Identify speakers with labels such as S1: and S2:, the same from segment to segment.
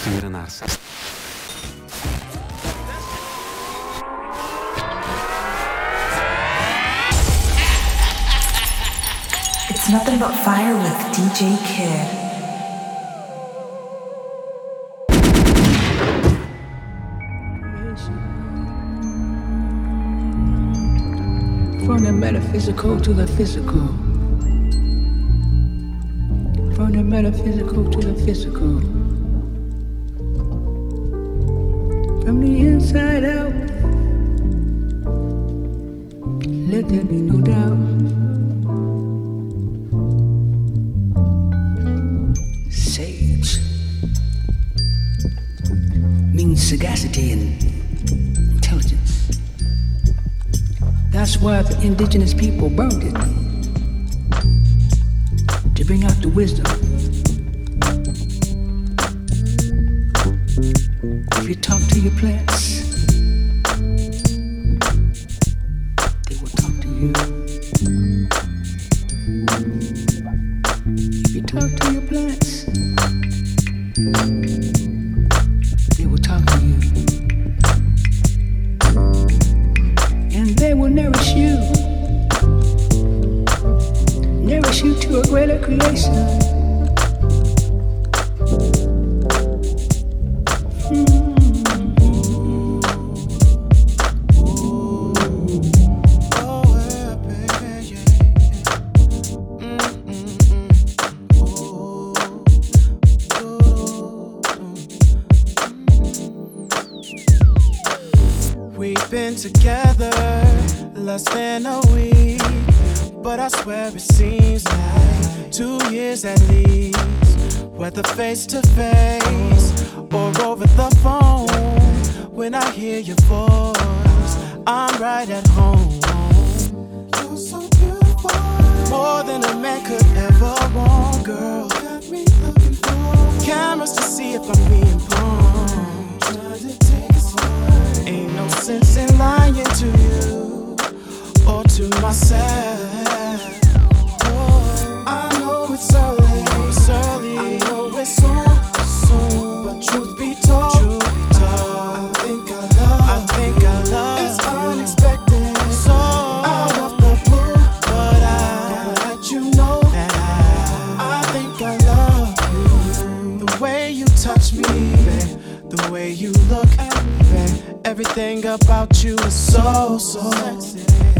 S1: sturen naar 60.
S2: It's nothing but fire with DJ Kid.
S3: From the metaphysical to the physical. From the metaphysical to the physical. Inside out. Let there be no doubt. Sage means sagacity and intelligence. That's why the indigenous people burned it to bring out the wisdom. If you talk to your plants,
S4: than a week, but I swear it seems like two years at least. Whether face to face or over the phone, when I hear your voice, I'm right at home. You're so beautiful, more than a man could ever want, girl. Looking cameras to see if I'm being slow. Ain't no sense in lying to you to myself. Oh, I know it's early, it's early. I know it's soon, soon. But truth be told, truth be told, I think I love, I think I love. It's unexpected, so out of the blue. But I let you know that I, I think I love you. The way you touch me, the way you look me, everything about you is so so sexy.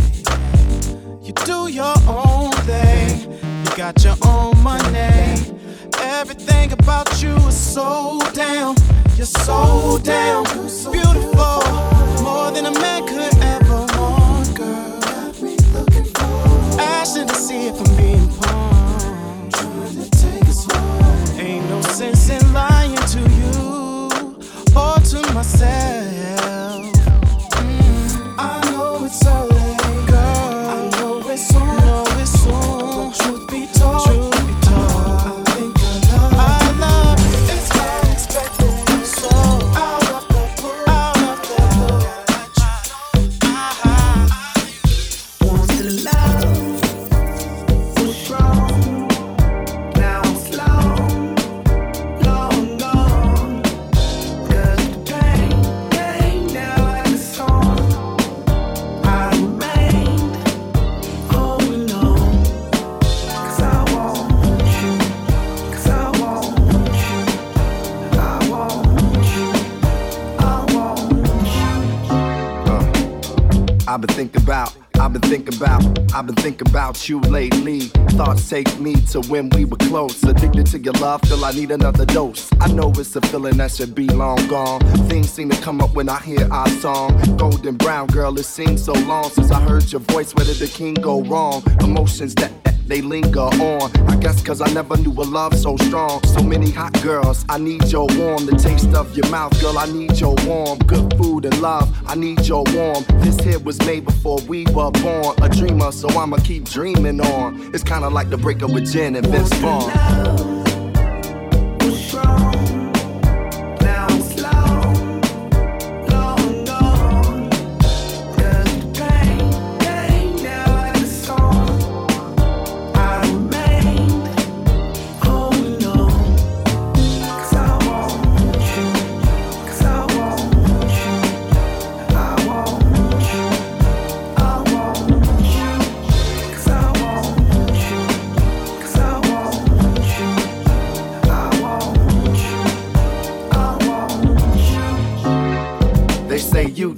S4: Your own thing. You got your own money. Everything about you is so damn. You're so damn beautiful. More than a man could ever want, girl. Asking to see if I'm being pawned. Ain't no sense in lying to you or to myself.
S5: I've been thinking about you lately. Thoughts take me to when we were close. Addicted to your love, feel I need another dose. I know it's a feeling that should be long gone. Things seem to come up when I hear our song. Golden brown girl, it seems so long since I heard your voice. Where did the king go wrong? Emotions that they linger on. I guess cause I never knew a love so strong. So many hot girls, I need your warm. The taste of your mouth, girl, I need your warm. Good food and love, I need your warm. This here was made before we were born. A dreamer, so I'ma keep dreaming on. It's kinda like the breakup with Jen and Vince Vaughn.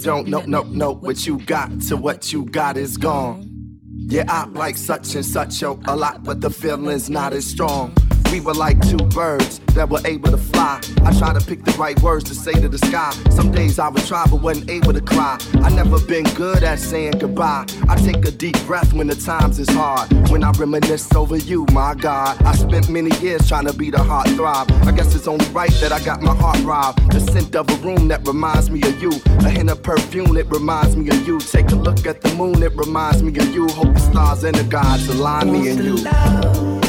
S5: Don't know, no, no, what you got to what you got is gone. Yeah, I like such and such a, a lot, but the feeling's not as strong. We were like two birds that were able to fly. I try to pick the right words to say to the sky. Some days I would try but wasn't able to cry. I never been good at saying goodbye. I take a deep breath when the times is hard. When I reminisce over you, my God. I spent many years trying to be the heart throb. I guess it's only right that I got my heart robbed. The scent of a room that reminds me of you. A hint of perfume that reminds me of you. Take a look at the moon, it reminds me of you. Hope the stars and the gods align me and you.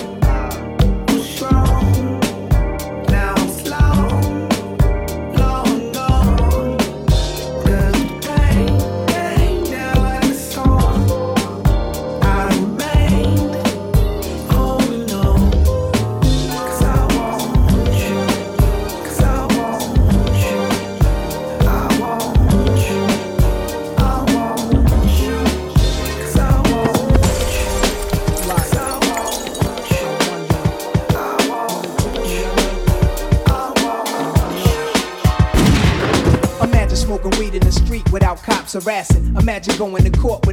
S6: Harassing. Imagine going to court with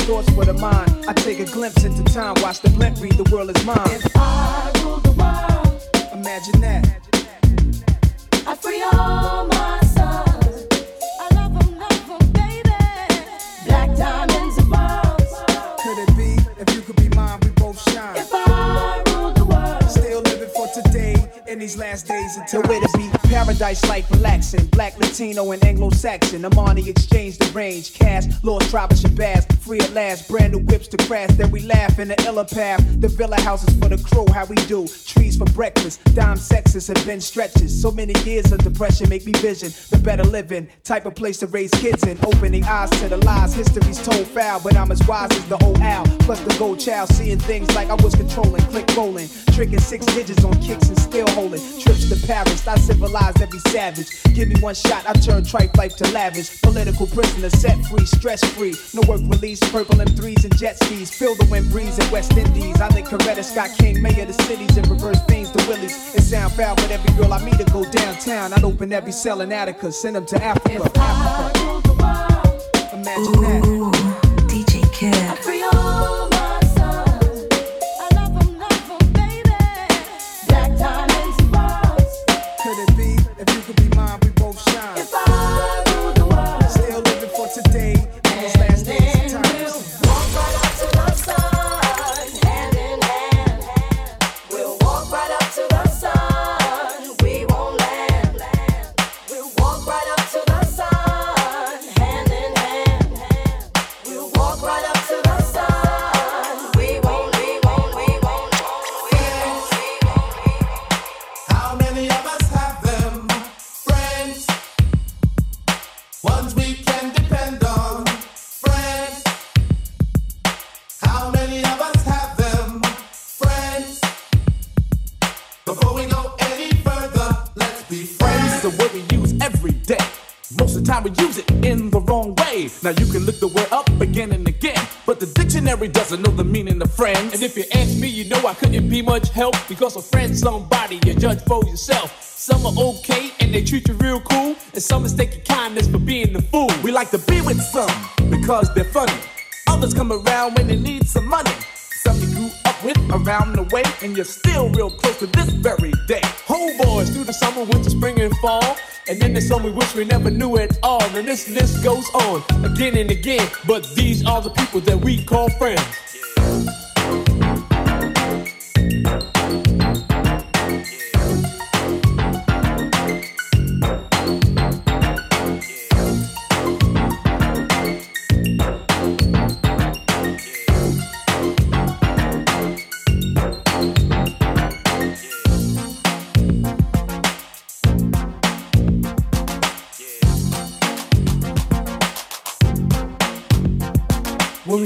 S6: thoughts for the mind. I take a glimpse into time, watch the blimp read, the world is mine.
S7: If I rule the world,
S6: imagine that.
S7: I free all my
S6: today in these last days until where to be paradise life relaxing. Black, Latino, and Anglo-Saxon. Amani exchange the range. Cash, lost tribe Shabazz. Free at last. Brand new whips to crash. Then we laugh in the illa path. The villa houses for the crew. How we do. Trees for breakfast. Dime sexes have been stretches. So many years of depression make me vision the better living. Type of place to raise kids in. Opening eyes to the lies. History's told foul, but I'm as wise as the old owl. Plus the gold child. Seeing things like I was controlling. Click rolling. Tricking six digits on kicks and still holding. Trips to Paris. I civilize every savage. Give me one shot, I turn tripe life to lavish. Political prisoner, set free, stress free. No work release, purple M3s and jet skis. Feel the wind breeze in West Indies. I think Coretta Scott King, mayor of the cities, and reverse things to Willies. It sound foul, but every girl I meet to go downtown. I'd open every cell in Attica, send them to Africa.
S7: if I rule the world,
S6: Imagine that.
S8: Ooh, DJ
S7: I
S8: Kid.
S9: Now you can look the word up again and again, but the dictionary doesn't know the meaning of friends.
S10: And if you ask me, you know I couldn't be much help because a friend's somebody you judge for yourself. Some are okay and they treat you real cool, and some mistake your kindness for being the fool.
S9: We like to be with some because they're funny. Others come around when they need some money. Some you grew up with around the way, and you're still real close to this very day.
S10: Homeboys through the summer, winter, spring, and fall. And then there's some we wish we never knew at all. And this list goes on again and again. But these are the people that we call friends.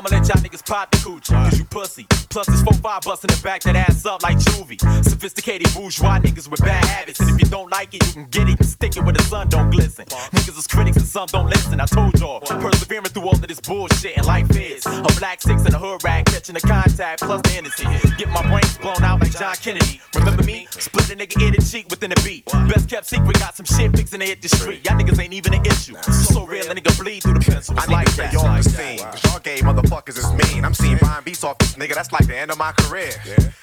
S11: I'ma let y'all niggas pop the coochie, cause you pussy. Plus, this 4-5 bustin' the back that ass up like juvie. Sophisticated bourgeois niggas with bad habits. And if you don't like it, you can get it and stick it where the sun don't glisten. Niggas is critics and some don't listen. I told y'all, persevering through all of this bullshit and life is a black six and a hood rag catching the contact plus the Hennessy. Get my brains blown out like John Kennedy. Remember me? Split a nigga ear to cheek within a beat. Best kept secret, got some shit fixing to hit the street. Y'all niggas ain't even an issue. So real, a nigga bleed through the pencil.
S12: I
S11: like that.
S12: y'all the scene. Y'all gay motherfuckers is mean. I'm seeing buying beats off this nigga. That's like the end of my career.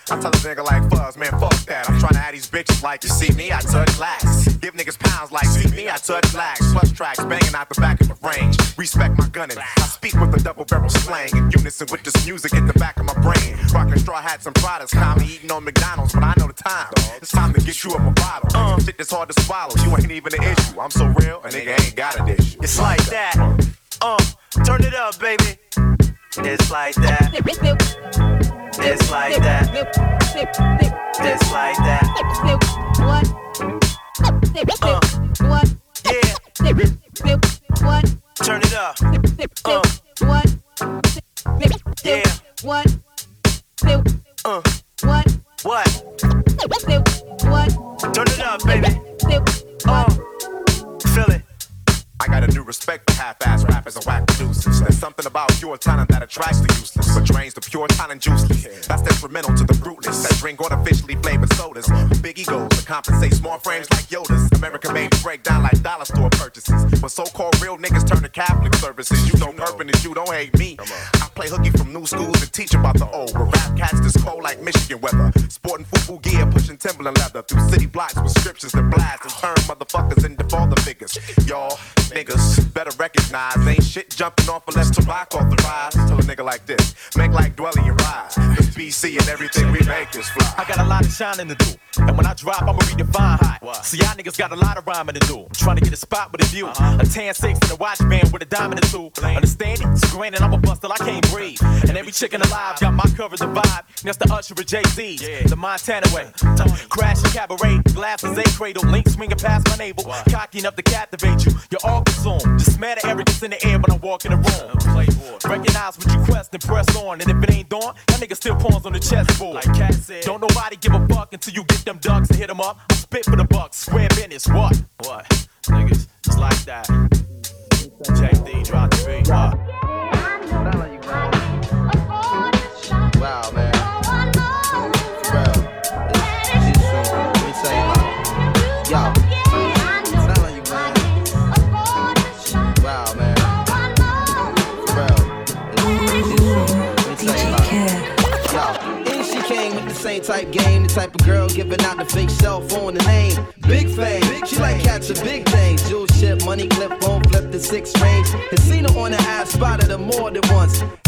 S12: I tell a nigga like Fuzz, man, fuck that. I'm trying to have these bitches like you see me, I touch lax. Give niggas pounds like see me, I touch lax. Plus tracks banging out the back of the range. Respect my gunning. I speak with a double barrel slang in unison with this music in the back of my brain. Rocking straw hats and Pradas, calmly eating on McDonald's, but I know the time. It's time to get you up a bottle. Uh, shit that's hard to swallow. You ain't even an issue. I'm so real, a nigga ain't got a dish.
S11: It's like that. Uh, turn it up, baby. It's like that. It's like that. It's like that. Uh, yeah. Turn it up. Uh, yeah. What? Uh, what? Turn it up, baby. Uh, feel it.
S12: I got a new respect for half-ass rappers and whack producers. There's something about pure talent that attracts the useless, but drains the pure talent juiceless. That's detrimental to the fruitless that drink artificially flavored sodas. Big egos that compensate small frames like Yodas. American made break down like dollar store purchases. But so-called real niggas turn to Catholic services. You don't purping that you don't hate me. I play hooky from new schools and teach about the old. Where rap cats this cold like Michigan weather. Sporting fufu gear, pushing Timberland leather through city blocks with scriptures that blast and turn motherfuckers shit jumping off unless to rock off the rise. Tell a nigga like this, make like. BC and everything we make is fly.
S11: I got a lot of shining to do. And when I drop, I'ma redefine hot. See, y'all niggas got a lot of rhyming to do. I'm trying to get a spot with a view. Uh-huh. A tan six and a watch band with a diamond or two. Understand it? So granted, I'm a bust till I can't breathe. And every chicken alive got my cover the vibe. That's the Usher of Jay-Z, the Montana way. Crashing cabaret, glasses a cradle, link swinging past my navel. Cocky enough to captivate you. You're all consumed. Just mad at arrogance in the air when I walk in the room. Recognize what you quest and press on. And if it ain't dawn, that nigga still pawns on the chessboard. Like Cat said. Don't nobody give a fuck until you get them ducks and hit them up. I spit for the bucks. Square business. What? What? Niggas, it's like that. Check D, drop the beat. What?
S13: Wow, man. Bro, it's just so, let me tell you like, yo, type game, the type of girl giving out the fake cell phone, the name, big fame. She like catching big things, jewel ship, money clip, phone flip the six range. Her on the ass, spotted her more than once.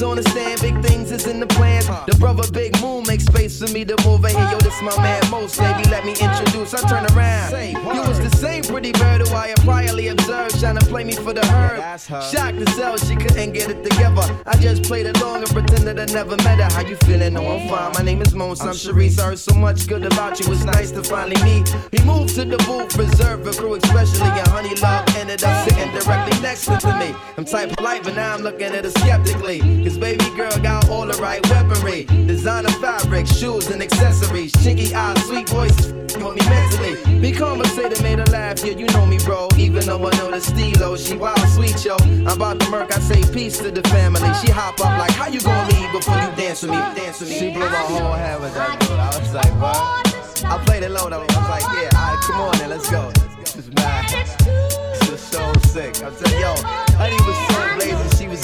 S13: is on the. Big things is in the plans. The brother Big Moon makes space for me to move in here. Yo, this my man Most. Baby, let me introduce. I turn around. You was the same pretty bird who I had priorly observed. Trying to play me for the herd. Shocked to sell, she couldn't get it together. I just played along and pretended I never met her. How you feeling? No, I'm fine. My name is Mons. I'm Sharice. I heard so much good about you. It's nice to finally meet. He moved to the booth, reserved a crew, especially. And honey love ended up sitting directly next to me. I'm type polite, but now I'm looking at her skeptically. Cause baby girl got all the right weaponry. Designer fabric, shoes and accessories. Chinky eyes, sweet voices, hold me mentally. Be conversated, made her laugh, yeah, you know me, bro. Even though I know the stilo, she wild, sweet, yo. I'm about to murk, I say peace to the family. She hop up like, how you gonna leave before you dance with me? Dance with me. She blew my whole head with that dude. I was like, what? I played it low though. I was like, yeah, alright, come on then, let's go. This is mad. This is so sick. I'm saying, yo, honey was so blazing. She was,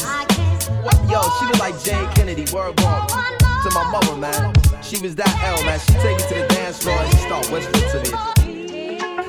S13: yo, she was like Jayne Kennedy, word bomb. To my mother, man. She was that L, man. She take me to the dance floor and she start whispering to me.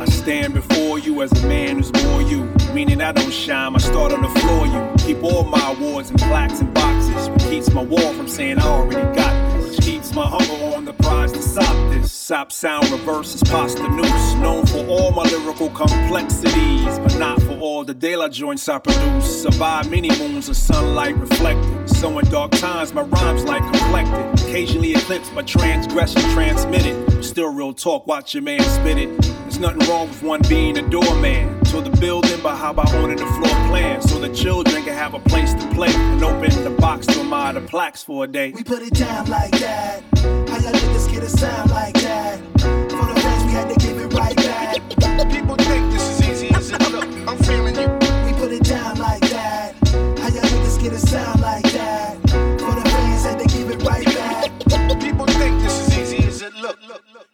S13: I
S14: stand before you as a man who's more you. Meaning I don't shine, I start on the floor. You keep all my awards and plaques and boxes. What keeps my wall from saying I already got this? Keeps my hunger on the prize to stop this. Sop sound reverses posthumous. Known for all my lyrical complexities, but not for all the La joints I produce. Survive many moons of sunlight reflected. So in dark times, my rhymes like complected. Occasionally eclipsed by transgression transmitted. Still real talk, watch your man spit it. There's nothing wrong with one being a doorman. To the building, but how about owning the floor plan? So the children can have a place to play. And open the box to admire the plaques for a day.
S15: We put it down like that. How y'all niggas get a sound like that? For the fans, we had to give it right back.
S12: People think this is easy as it look. I'm feeling you.
S15: We put it down like that. How y'all niggas get a sound like that? For the fans, had to give it right back.
S12: People think this is easy as it look.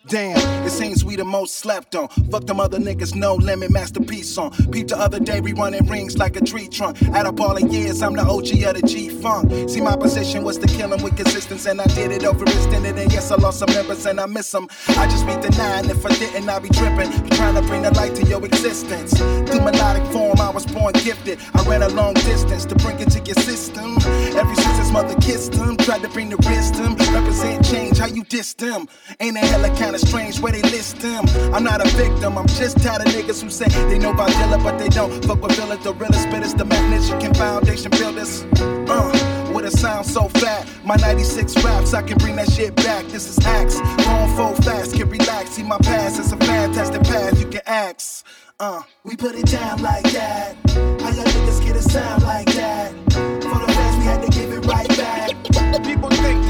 S16: Damn, seems we the most slept on. Fuck them other niggas, no limit, masterpiece on. Peep the other day, we running rings like a tree trunk. Add up all the years, I'm the OG of the G Funk. See, my position was to kill him with consistency, and I did it over extended. And yes, I lost some members, and I miss them. I just beat the nine, if I didn't, I'd be tripping. Trying to bring the light to your existence. Through melodic form, I was born gifted. I ran a long distance to bring it to your system. Ever since his mother kissed him, tried to bring the wisdom. Represent change, how you dissed him. Ain't a hella kinda strange where they him. I'm not a victim, I'm just tired of niggas who say they know about Dilla, but they don't. Fuck with villains, the realest spitters, the magnificent foundation builders. Uh. With a sound so fat, my 96 raps, I can bring that shit back. This is Axe, going full fast, can relax. See my past, it's a fantastic path, you can axe. Uh.
S15: We put it down like that. How y'all niggas get a sound like that? For the fans, we had to give it right back.
S12: People think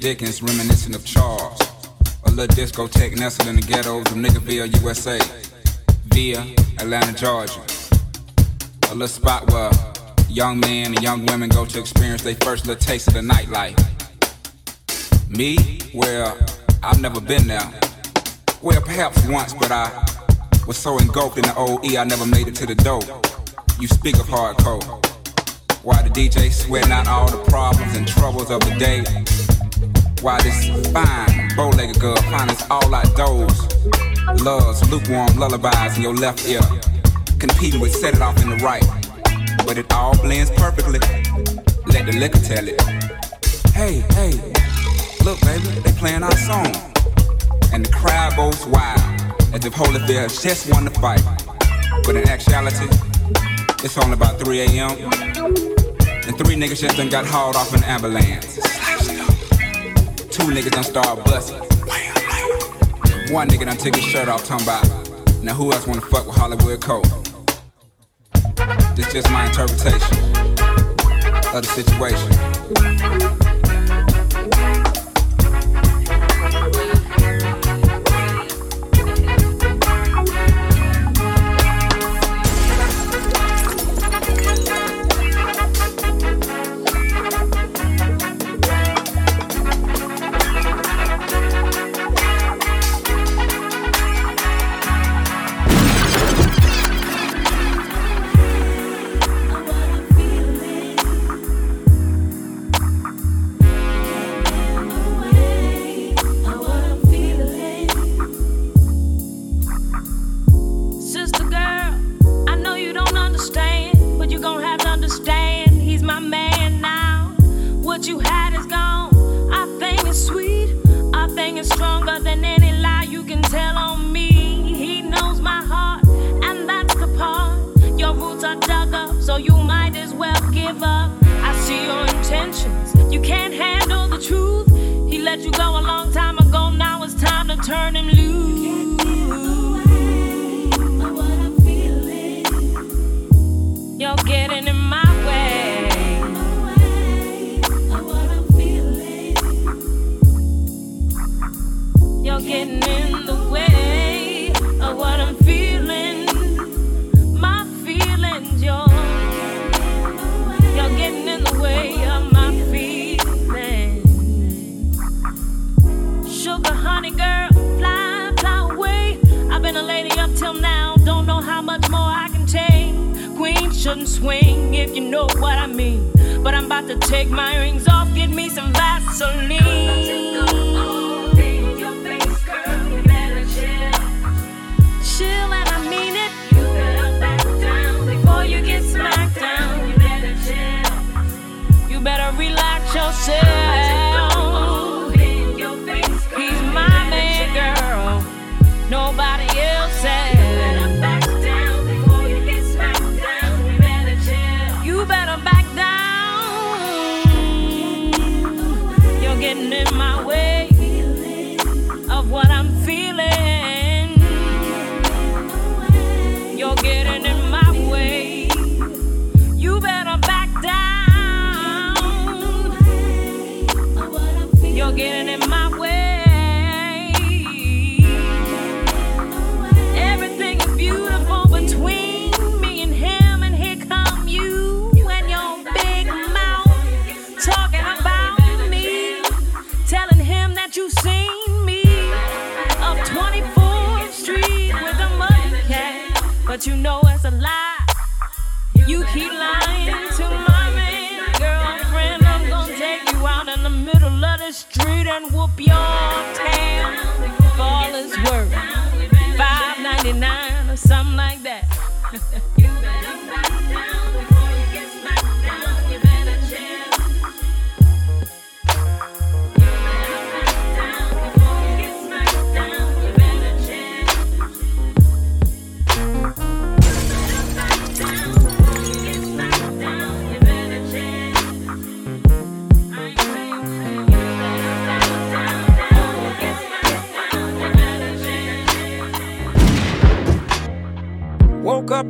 S17: Dickens reminiscent of Charles. A little discotheque nestled in the ghettos of Niggerville, USA. Via Atlanta, Georgia. A little spot where young men and young women go to experience their first little taste of the nightlife. Me? Well, I've never been there. Well, perhaps once, but I was so engulfed in the old E, I never made it to the door. You speak of hardcore. Why the DJ sweating out all the problems and troubles of the day? Why this fine, bow-legged girl finds all outdoors? Loves lukewarm lullabies in your left ear, competing with set it off in the right. But it all blends perfectly. Let the liquor tell it. Hey, hey, look, baby, they playing our song, and the crowd goes wild as if Holyfield just won the fight. But in actuality, it's only about 3 a.m. And three niggas just done got hauled off an ambulance. Two niggas done started busting. One nigga done took his shirt off, talking about, now who else wanna fuck with Hollywood Cole? This just my interpretation of the situation.
S18: Let you go a if you know what I mean. But I'm about to take my rings off, get me some Vaseline. Chill and I mean it. You better back down before you get smacked down. You better chill. You better relax yourself. But you know it's a lie. You keep lying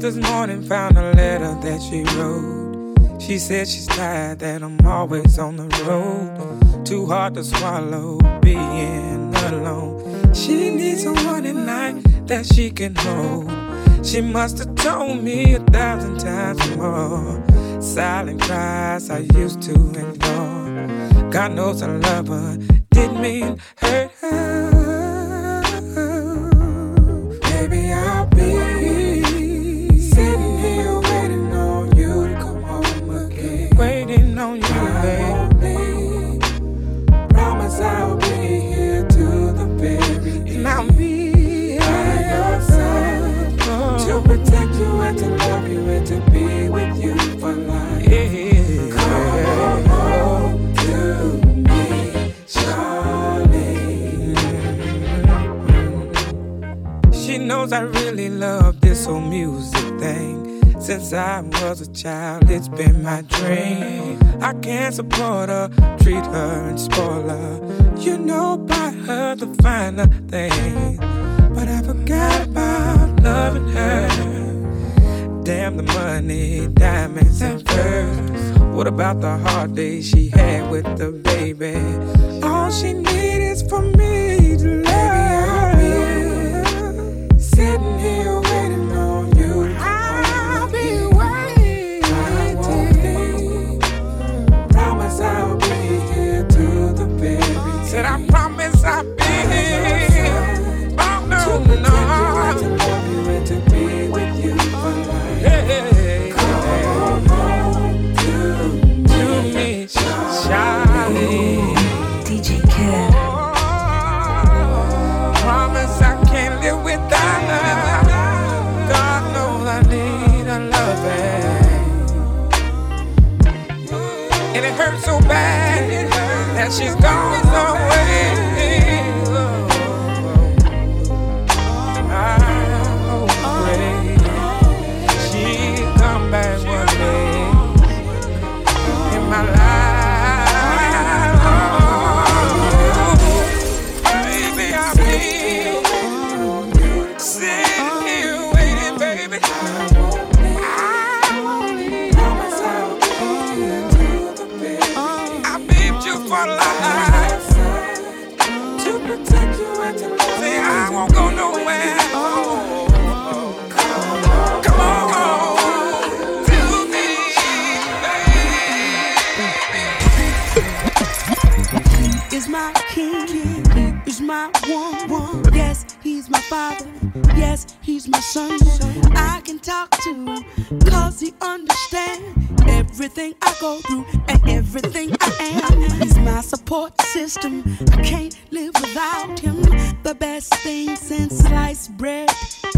S19: this morning, found a letter that she wrote. She said she's tired that I'm always on the road. too hard to swallow being alone. She needs someone at night that she can hold. She must have told me a thousand times more. Silent cries I used to ignore. God knows I love her, didn't mean hurt her. Maybe I'll She knows I really love this whole music thing. Since I was a child, it's been my dream. I can't support her, treat her and spoil her. You know, buy her the finer things. But I forgot about loving her. Damn the money, diamonds and furs. What about the hard days she had with the baby? All she needs is for me my
S20: king, is my one, one. Yes, he's my father. Yes, he's my son. I can talk to him, cause he understands everything I go through and everything I am. He's my support system. I can't live without him. The best thing since sliced bread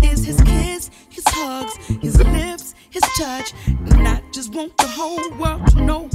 S20: is his kiss, his hugs, his lips, his touch. And I just want the whole world to know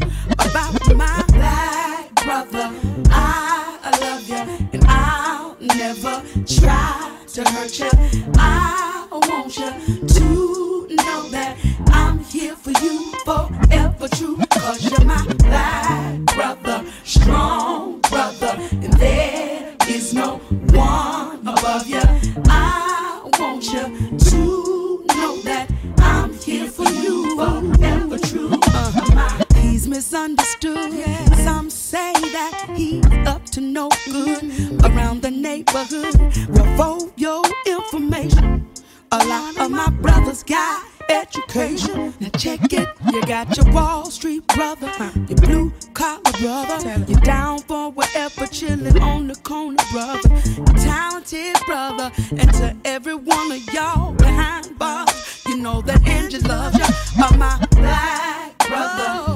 S20: about my black brother. I love you, and I'll never try to hurt you. I want you to know that I'm here for you forever true. Cause you're my black brother, strong brother, and there is no one above you. I want you to know that I'm here for you forever true. Uh-huh. He's misunderstood. Some say that he's up to no good around the neighborhood. Well, your information, a lot of my brothers got education. Now check it. You got your Wall Street brother, your blue collar brother, your down for whatever chillin' on the corner brother, your talented brother, and to every one of y'all behind bars, you know that Angie loves you. Are my black brother.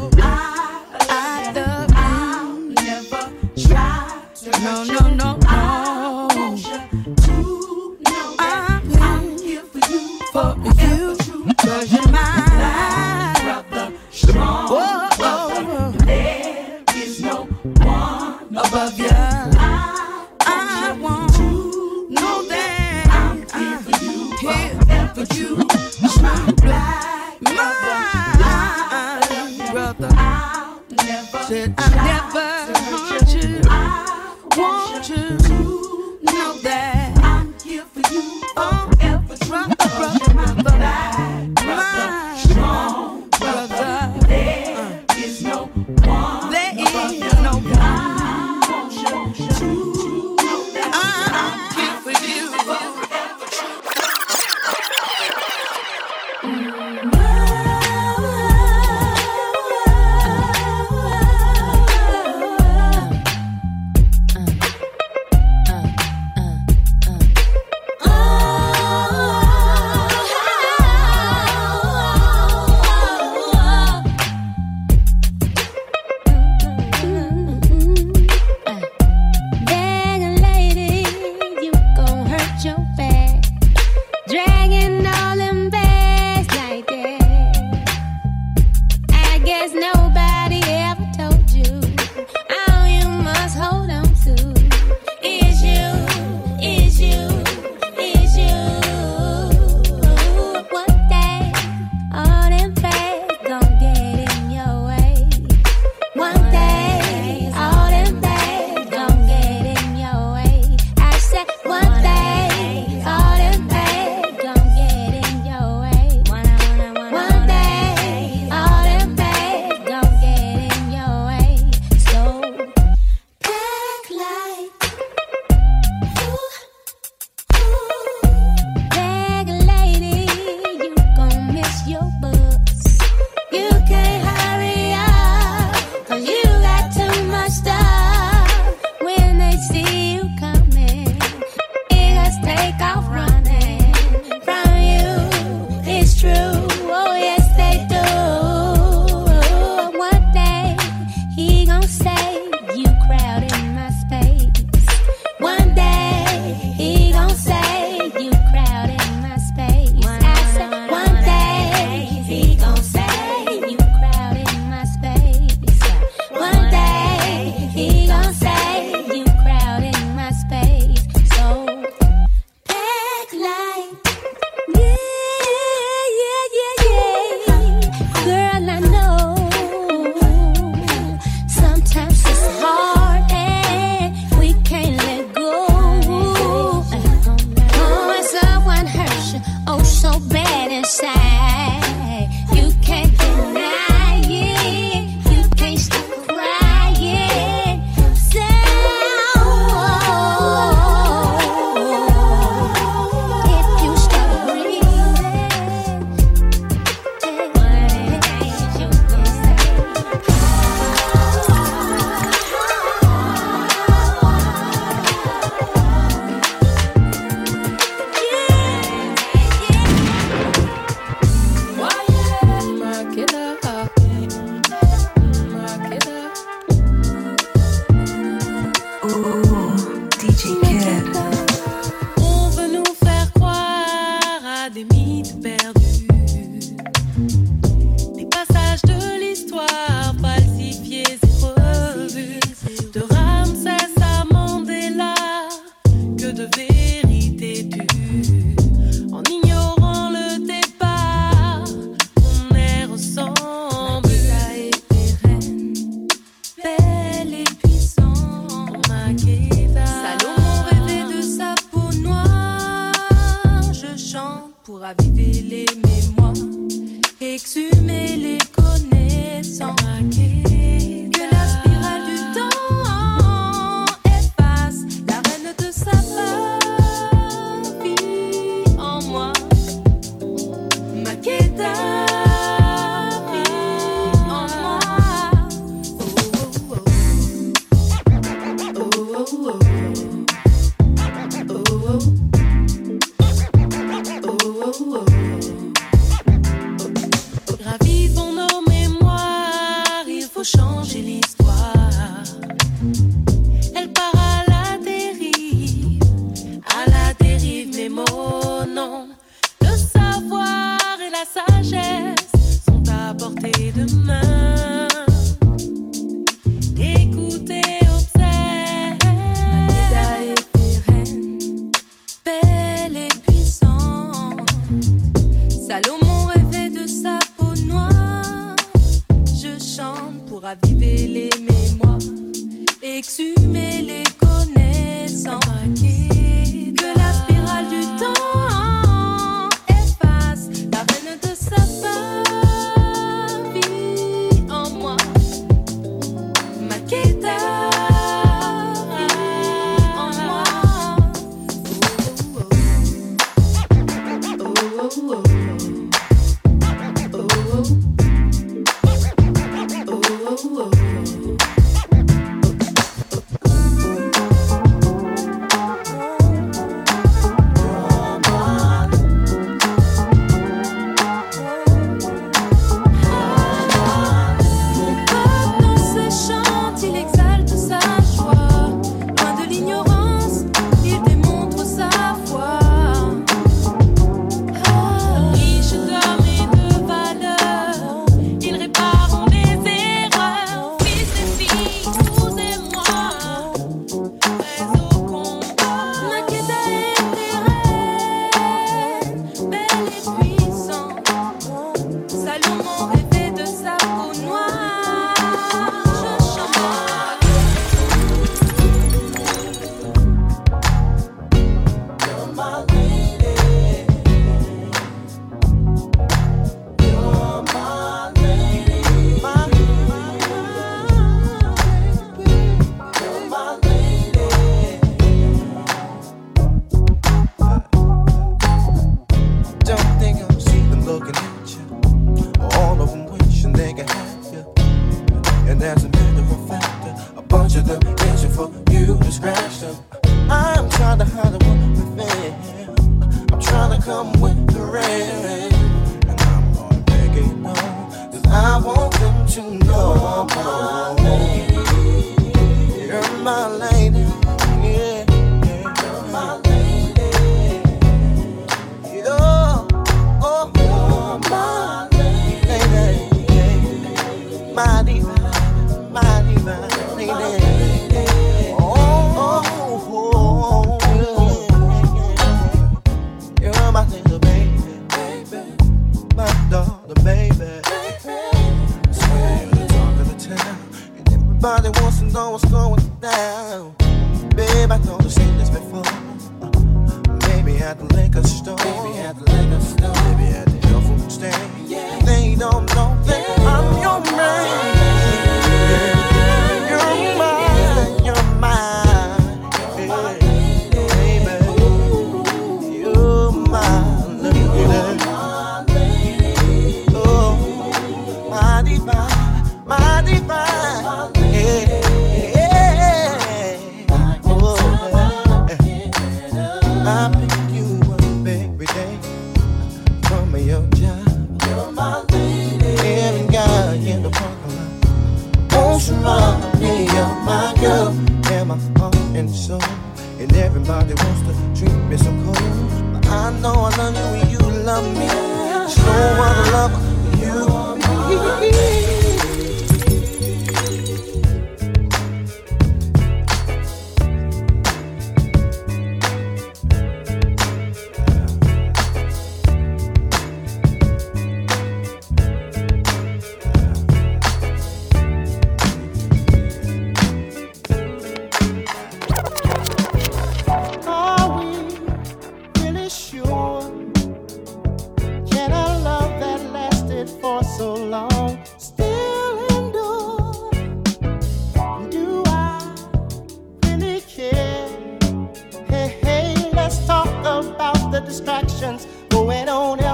S20: No, no, no, no. I want you to know that I'm here for you, for you, cause you're my brother, strong oh, oh, brother. Oh. There is no one above you. I, I want to know that I'm here for you, here for you, my black my brother. I'll never said I never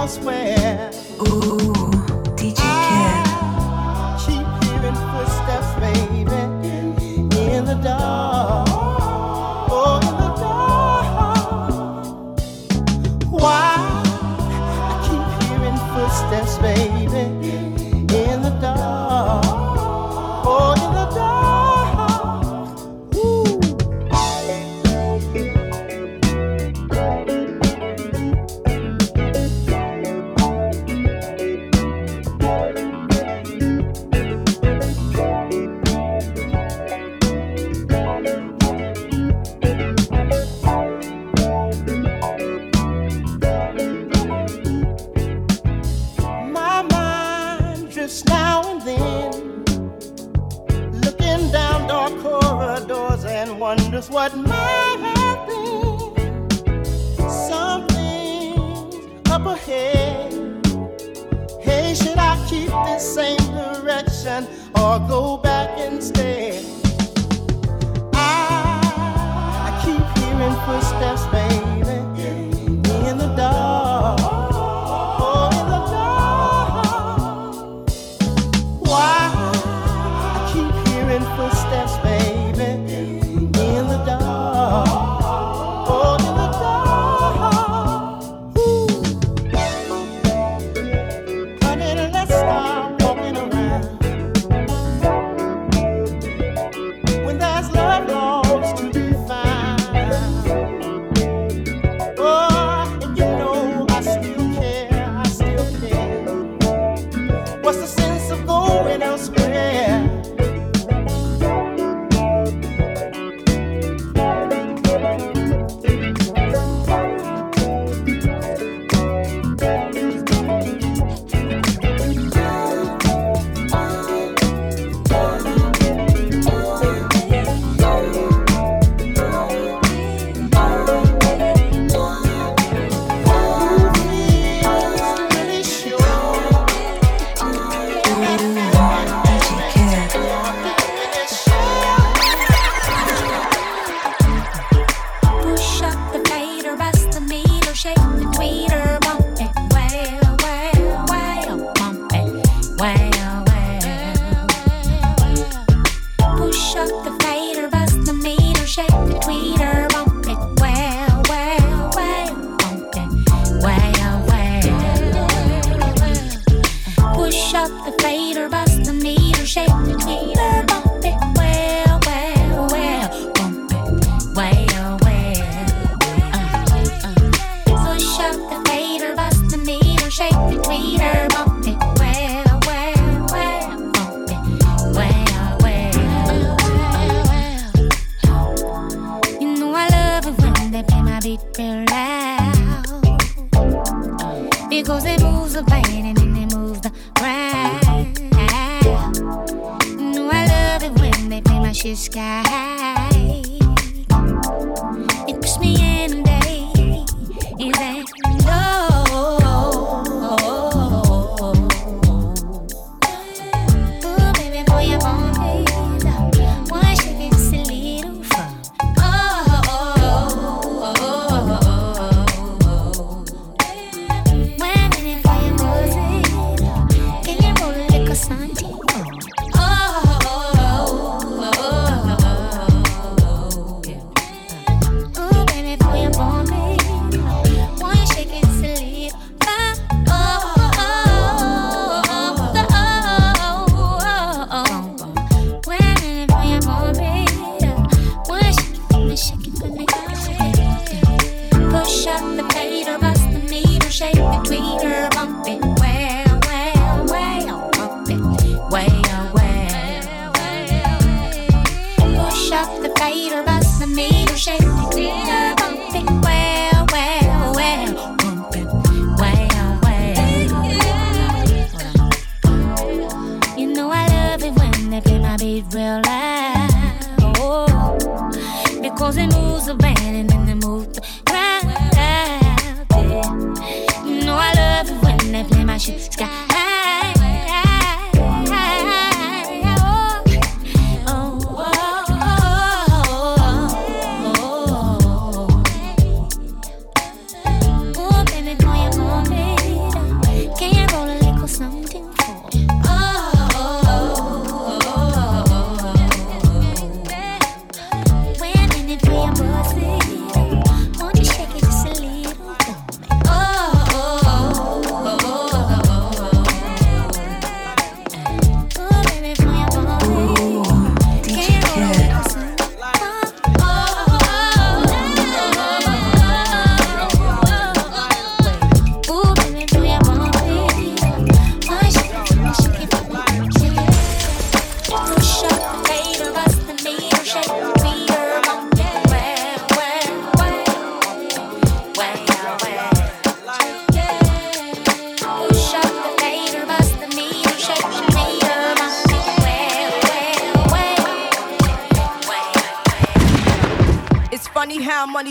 S21: elsewhere.
S22: Ooh,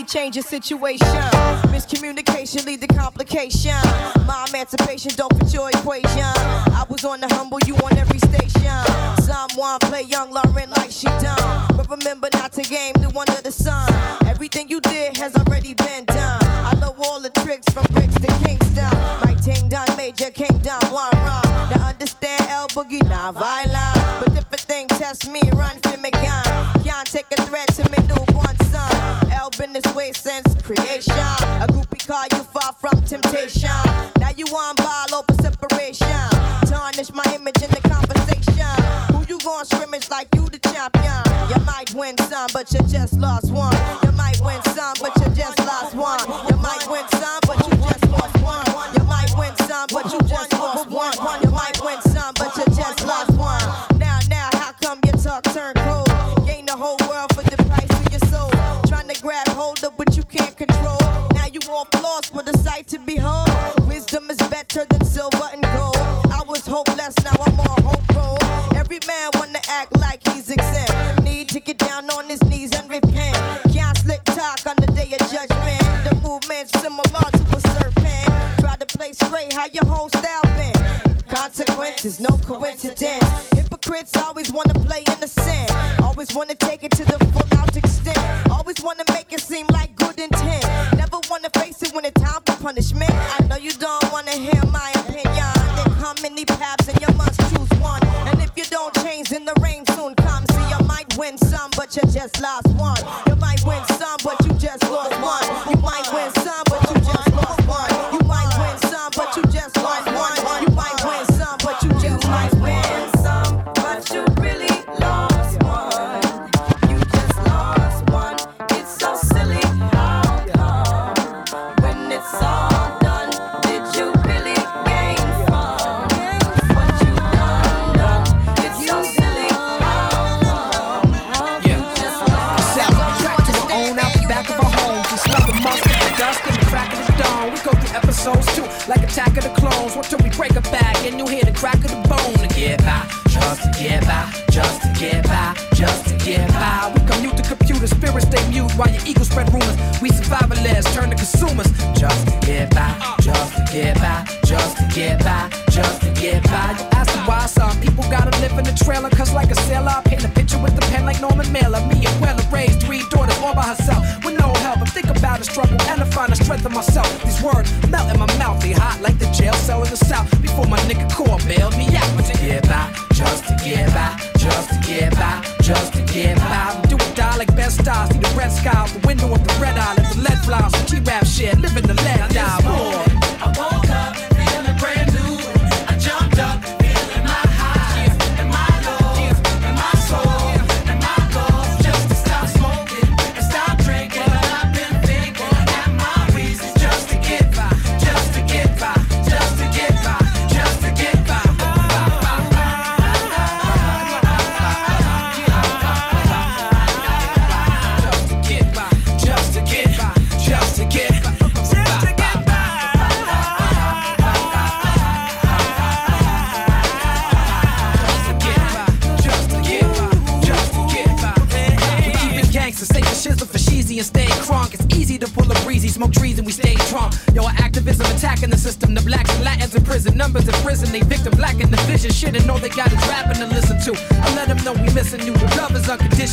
S21: change the
S23: situation. Miscommunication lead to complication. My emancipation don't fit your equation. I was on the humble, you on every station. Someone play young Lauryn like she done. But remember not to game the one of the sun. Everything you did has already been done. I know all the tricks from bricks to Kingston. My ting done major kingdom, one wrong. Now understand L Boogie, not violent. But if a thing tests me, run Since creation. A groupie call you far from temptation. Now you on ball over separation. Tarnish my image in the conversation. Who you going scrimmage like you the champion? You might win some, but you just lost one. You might win some, but you just lost one. straight. How your whole style been? Consequences, no coincidence. Hypocrites always wanna play innocent. Always wanna take it to the full out extent. Always wanna make it seem like good intent. Never wanna face it when it's time for punishment.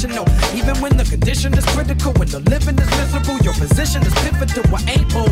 S24: Even when the condition is critical, when the living is miserable, your position is pivotal. I ain't bullshitting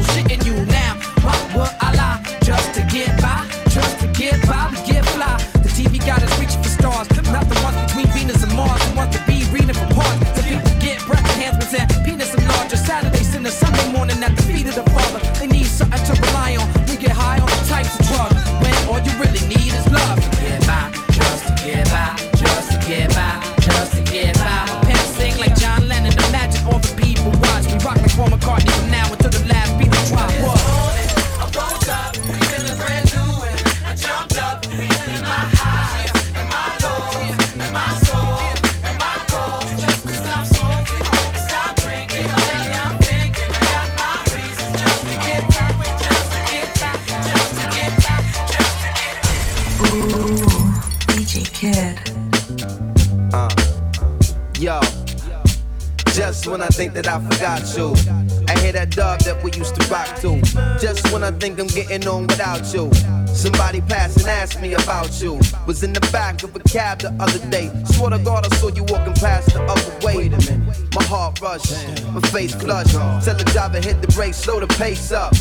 S13: getting on without you, somebody passed and asked me about you. Was in the back of a cab the other day. Swear to God, I saw my my face flushed. Tell the driver hit the brakes, slow the pace up.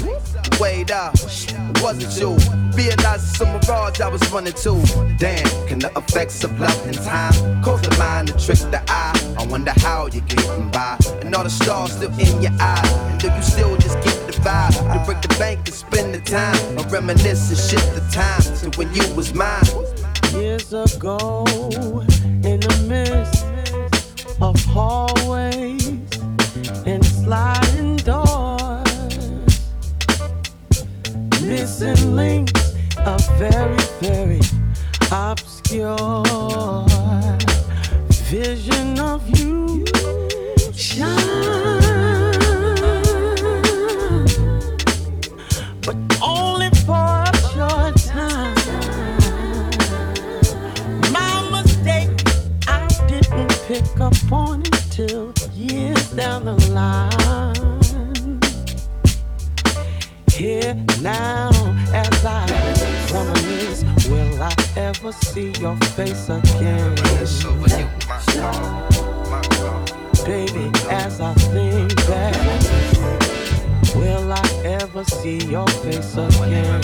S13: Wait uh, up, it wasn't you. Realized it's a mirage I was running to. Damn, can the effects of love and time cause the mind to trick the eye? I wonder how you're getting by. And all the stars still in your eye. And do you still just get the vibe? To break the bank and spend the time. Or reminisce and the time to when you was mine.
S21: Years ago, in the midst of hallways sliding doors, missing links, a very, very obscure vision of you shine, but only for a short time. My mistake, I didn't pick up on it till down the line. Here now, as I reminisce, will I ever see your face again? Baby, as I think back, will I ever see your face again?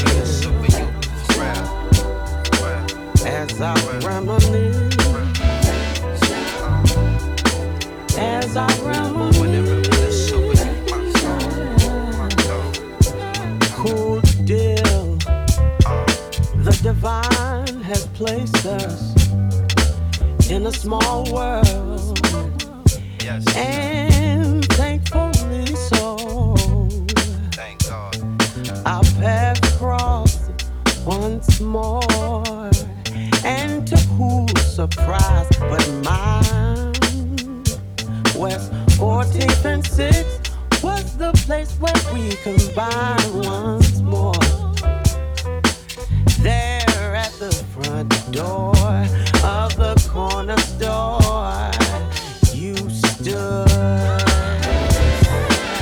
S21: As I reminisce, as I reminisce, cool deal. The divine has placed us in a small world, and thankfully so. Our paths crossed once more, and to whose surprise but mine, 14th and 6th was the place where we combined once more. There at the front door of the corner store, you stood.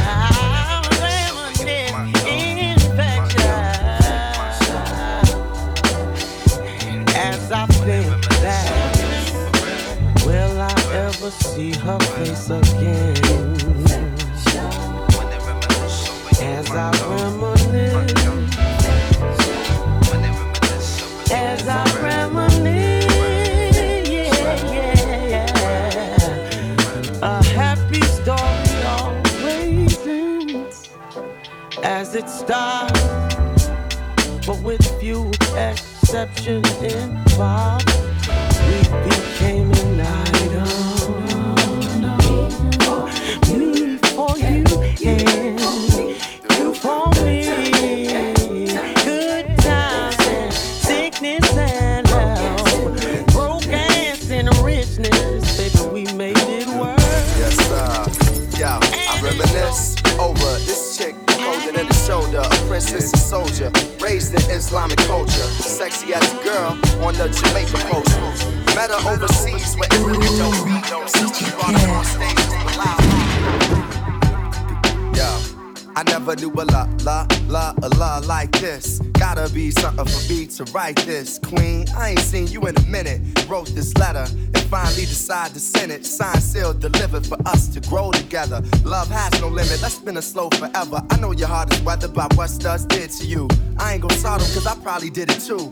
S21: I'm reminiscing infection. As I think back, will I ever see her face again? Starts, but with few exceptions
S5: in involved. The Jamaica coast. Met her overseas where every don't be no sisters brought her on stage to allow. I never knew a la la la a la like this. Gotta be something for me to write this. Queen, I ain't seen you in a minute. Wrote this letter and finally decided to send it. Signed, sealed, delivered for us to grow together. Love has no limit, let's spin a slow forever. I know your heart is weathered by what studs did to you. I ain't gon' sorrow cause I probably did it too.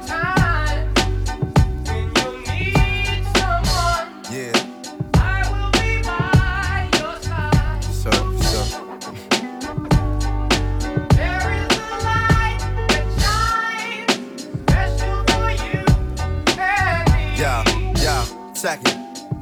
S5: Second.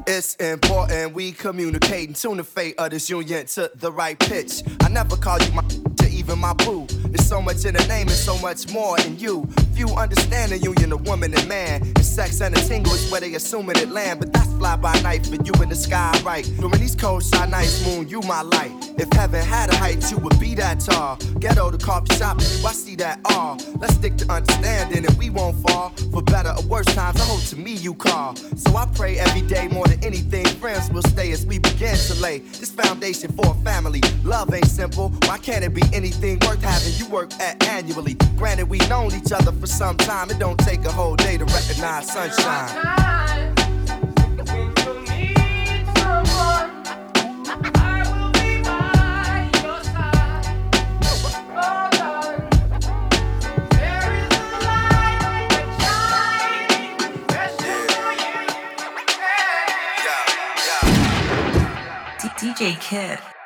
S5: It's important we communicate and tune the fate of this union to the right pitch. I never call you my to even my boo. There's so much in the name and so much more in you. Few understand the union of woman and man. And sex and a tingle is where they assuming it land. But that's fly by night for you in the sky, right? During these cold shy nights, moon, you my light. If heaven had a height, you would be that tall. Ghetto, the coffee shop, I see that all. Let's stick to understanding and we won't fall. For better or worse times, I hope to me you call. So I pray every day more than anything. Friends will stay as we begin to lay this foundation for a family. Love ain't simple. Why can't it be anything worth having you work at annually? Granted, we known each other for some time. It don't take a whole day to recognize sunshine.
S22: DJ Kid.